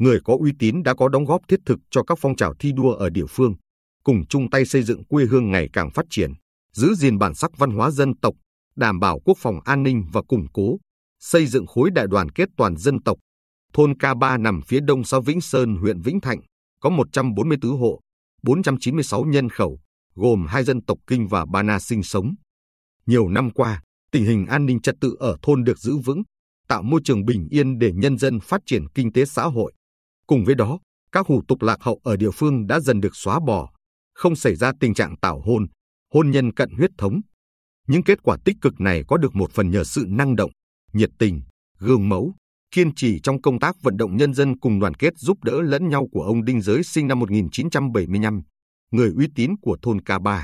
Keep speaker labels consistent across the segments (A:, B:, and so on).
A: người có uy tín đã có đóng góp thiết thực cho các phong trào thi đua ở địa phương, cùng chung tay xây dựng quê hương ngày càng phát triển, giữ gìn bản sắc văn hóa dân tộc, đảm bảo quốc phòng an ninh và củng cố, xây dựng khối đại đoàn kết toàn dân tộc. Thôn K3 nằm phía đông xã Vĩnh Sơn, huyện Vĩnh Thạnh, có 144 hộ, 496 nhân khẩu, gồm hai dân tộc Kinh và Ba Na sinh sống. Nhiều năm qua, tình hình an ninh trật tự ở thôn được giữ vững, tạo môi trường bình yên để nhân dân phát triển kinh tế xã hội. Cùng với đó, các hủ tục lạc hậu ở địa phương đã dần được xóa bỏ, không xảy ra tình trạng tảo hôn, hôn nhân cận huyết thống. Những kết quả tích cực này có được một phần nhờ sự năng động, nhiệt tình, gương mẫu, kiên trì trong công tác vận động nhân dân cùng đoàn kết giúp đỡ lẫn nhau của ông Đinh Giới sinh năm 1975, người uy tín của thôn K3.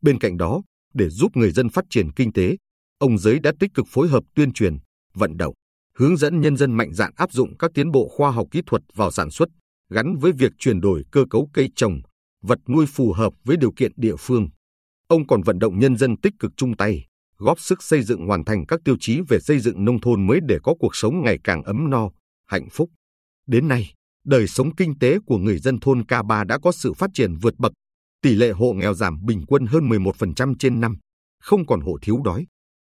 A: Bên cạnh đó, để giúp người dân phát triển kinh tế, ông Giới đã tích cực phối hợp tuyên truyền, vận động, hướng dẫn nhân dân mạnh dạn áp dụng các tiến bộ khoa học kỹ thuật vào sản xuất, gắn với việc chuyển đổi cơ cấu cây trồng, vật nuôi phù hợp với điều kiện địa phương. Ông còn vận động nhân dân tích cực chung tay, góp sức xây dựng hoàn thành các tiêu chí về xây dựng nông thôn mới để có cuộc sống ngày càng ấm no, hạnh phúc. Đến nay, đời sống kinh tế của người dân thôn K3 đã có sự phát triển vượt bậc, tỷ lệ hộ nghèo giảm bình quân hơn 11% trên năm, không còn hộ thiếu đói.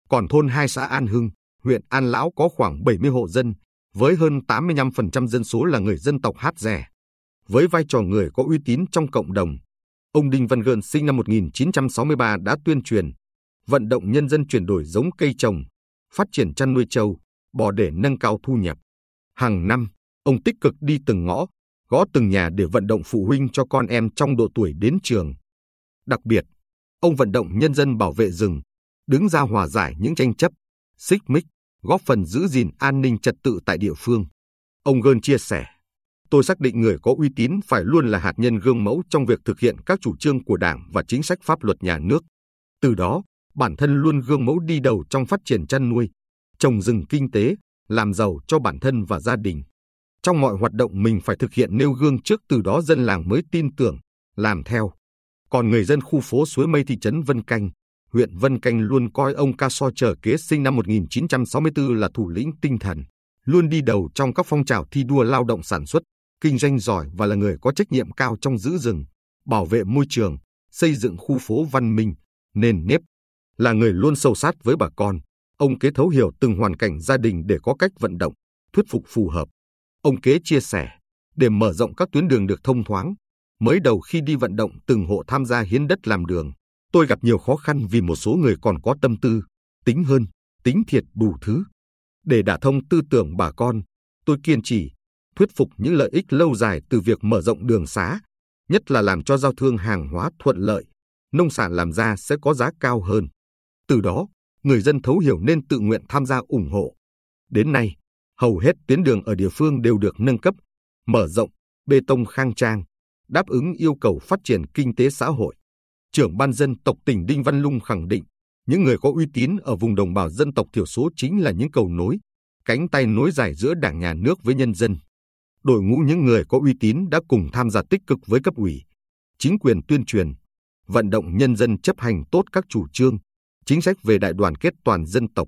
A: Còn thôn hai xã An Hưng, huyện An Lão có khoảng 70 hộ dân, với hơn 85% dân số là người dân tộc Hát Rẻ. Với vai trò người có uy tín trong cộng đồng, ông Đinh Văn Gơn sinh năm 1963 đã tuyên truyền, vận động nhân dân chuyển đổi giống cây trồng, phát triển chăn nuôi trâu, bò để nâng cao thu nhập. Hàng năm, ông tích cực đi từng ngõ, gõ từng nhà để vận động phụ huynh cho con em trong độ tuổi đến trường. Đặc biệt, ông vận động nhân dân bảo vệ rừng, đứng ra hòa giải những tranh chấp, xích mích, góp phần giữ gìn an ninh trật tự tại địa phương. Ông Gơn chia sẻ, tôi xác định người có uy tín phải luôn là hạt nhân gương mẫu trong việc thực hiện các chủ trương của Đảng và chính sách pháp luật nhà nước. Từ đó, bản thân luôn gương mẫu đi đầu trong phát triển chăn nuôi, trồng rừng kinh tế, làm giàu cho bản thân và gia đình. Trong mọi hoạt động mình phải thực hiện nêu gương trước từ đó dân làng mới tin tưởng, làm theo. Còn người dân khu phố Suối Mây thị trấn Vân Canh, huyện Vân Canh luôn coi ông Ca So Trở Kế sinh năm 1964 là thủ lĩnh tinh thần, luôn đi đầu trong các phong trào thi đua lao động sản xuất, kinh doanh giỏi và là người có trách nhiệm cao trong giữ rừng, bảo vệ môi trường, xây dựng khu phố văn minh, nền nếp. Là người luôn sâu sát với bà con, ông Kế thấu hiểu từng hoàn cảnh gia đình để có cách vận động, thuyết phục phù hợp. Ông Kế chia sẻ, để mở rộng các tuyến đường được thông thoáng, mới đầu khi đi vận động từng hộ tham gia hiến đất làm đường, tôi gặp nhiều khó khăn vì một số người còn có tâm tư, tính hơn, tính thiệt đủ thứ. Để đả thông tư tưởng bà con, tôi kiên trì, thuyết phục những lợi ích lâu dài từ việc mở rộng đường xá, nhất là làm cho giao thương hàng hóa thuận lợi, nông sản làm ra sẽ có giá cao hơn. Từ đó, người dân thấu hiểu nên tự nguyện tham gia ủng hộ. Đến nay, hầu hết tuyến đường ở địa phương đều được nâng cấp, mở rộng, bê tông khang trang, đáp ứng yêu cầu phát triển kinh tế xã hội. Trưởng ban dân tộc tỉnh Đinh Văn Lung khẳng định, những người có uy tín ở vùng đồng bào dân tộc thiểu số chính là những cầu nối, cánh tay nối dài giữa đảng nhà nước với nhân dân. Đội ngũ những người có uy tín đã cùng tham gia tích cực với cấp ủy, chính quyền tuyên truyền, vận động nhân dân chấp hành tốt các chủ trương, chính sách về đại đoàn kết toàn dân tộc,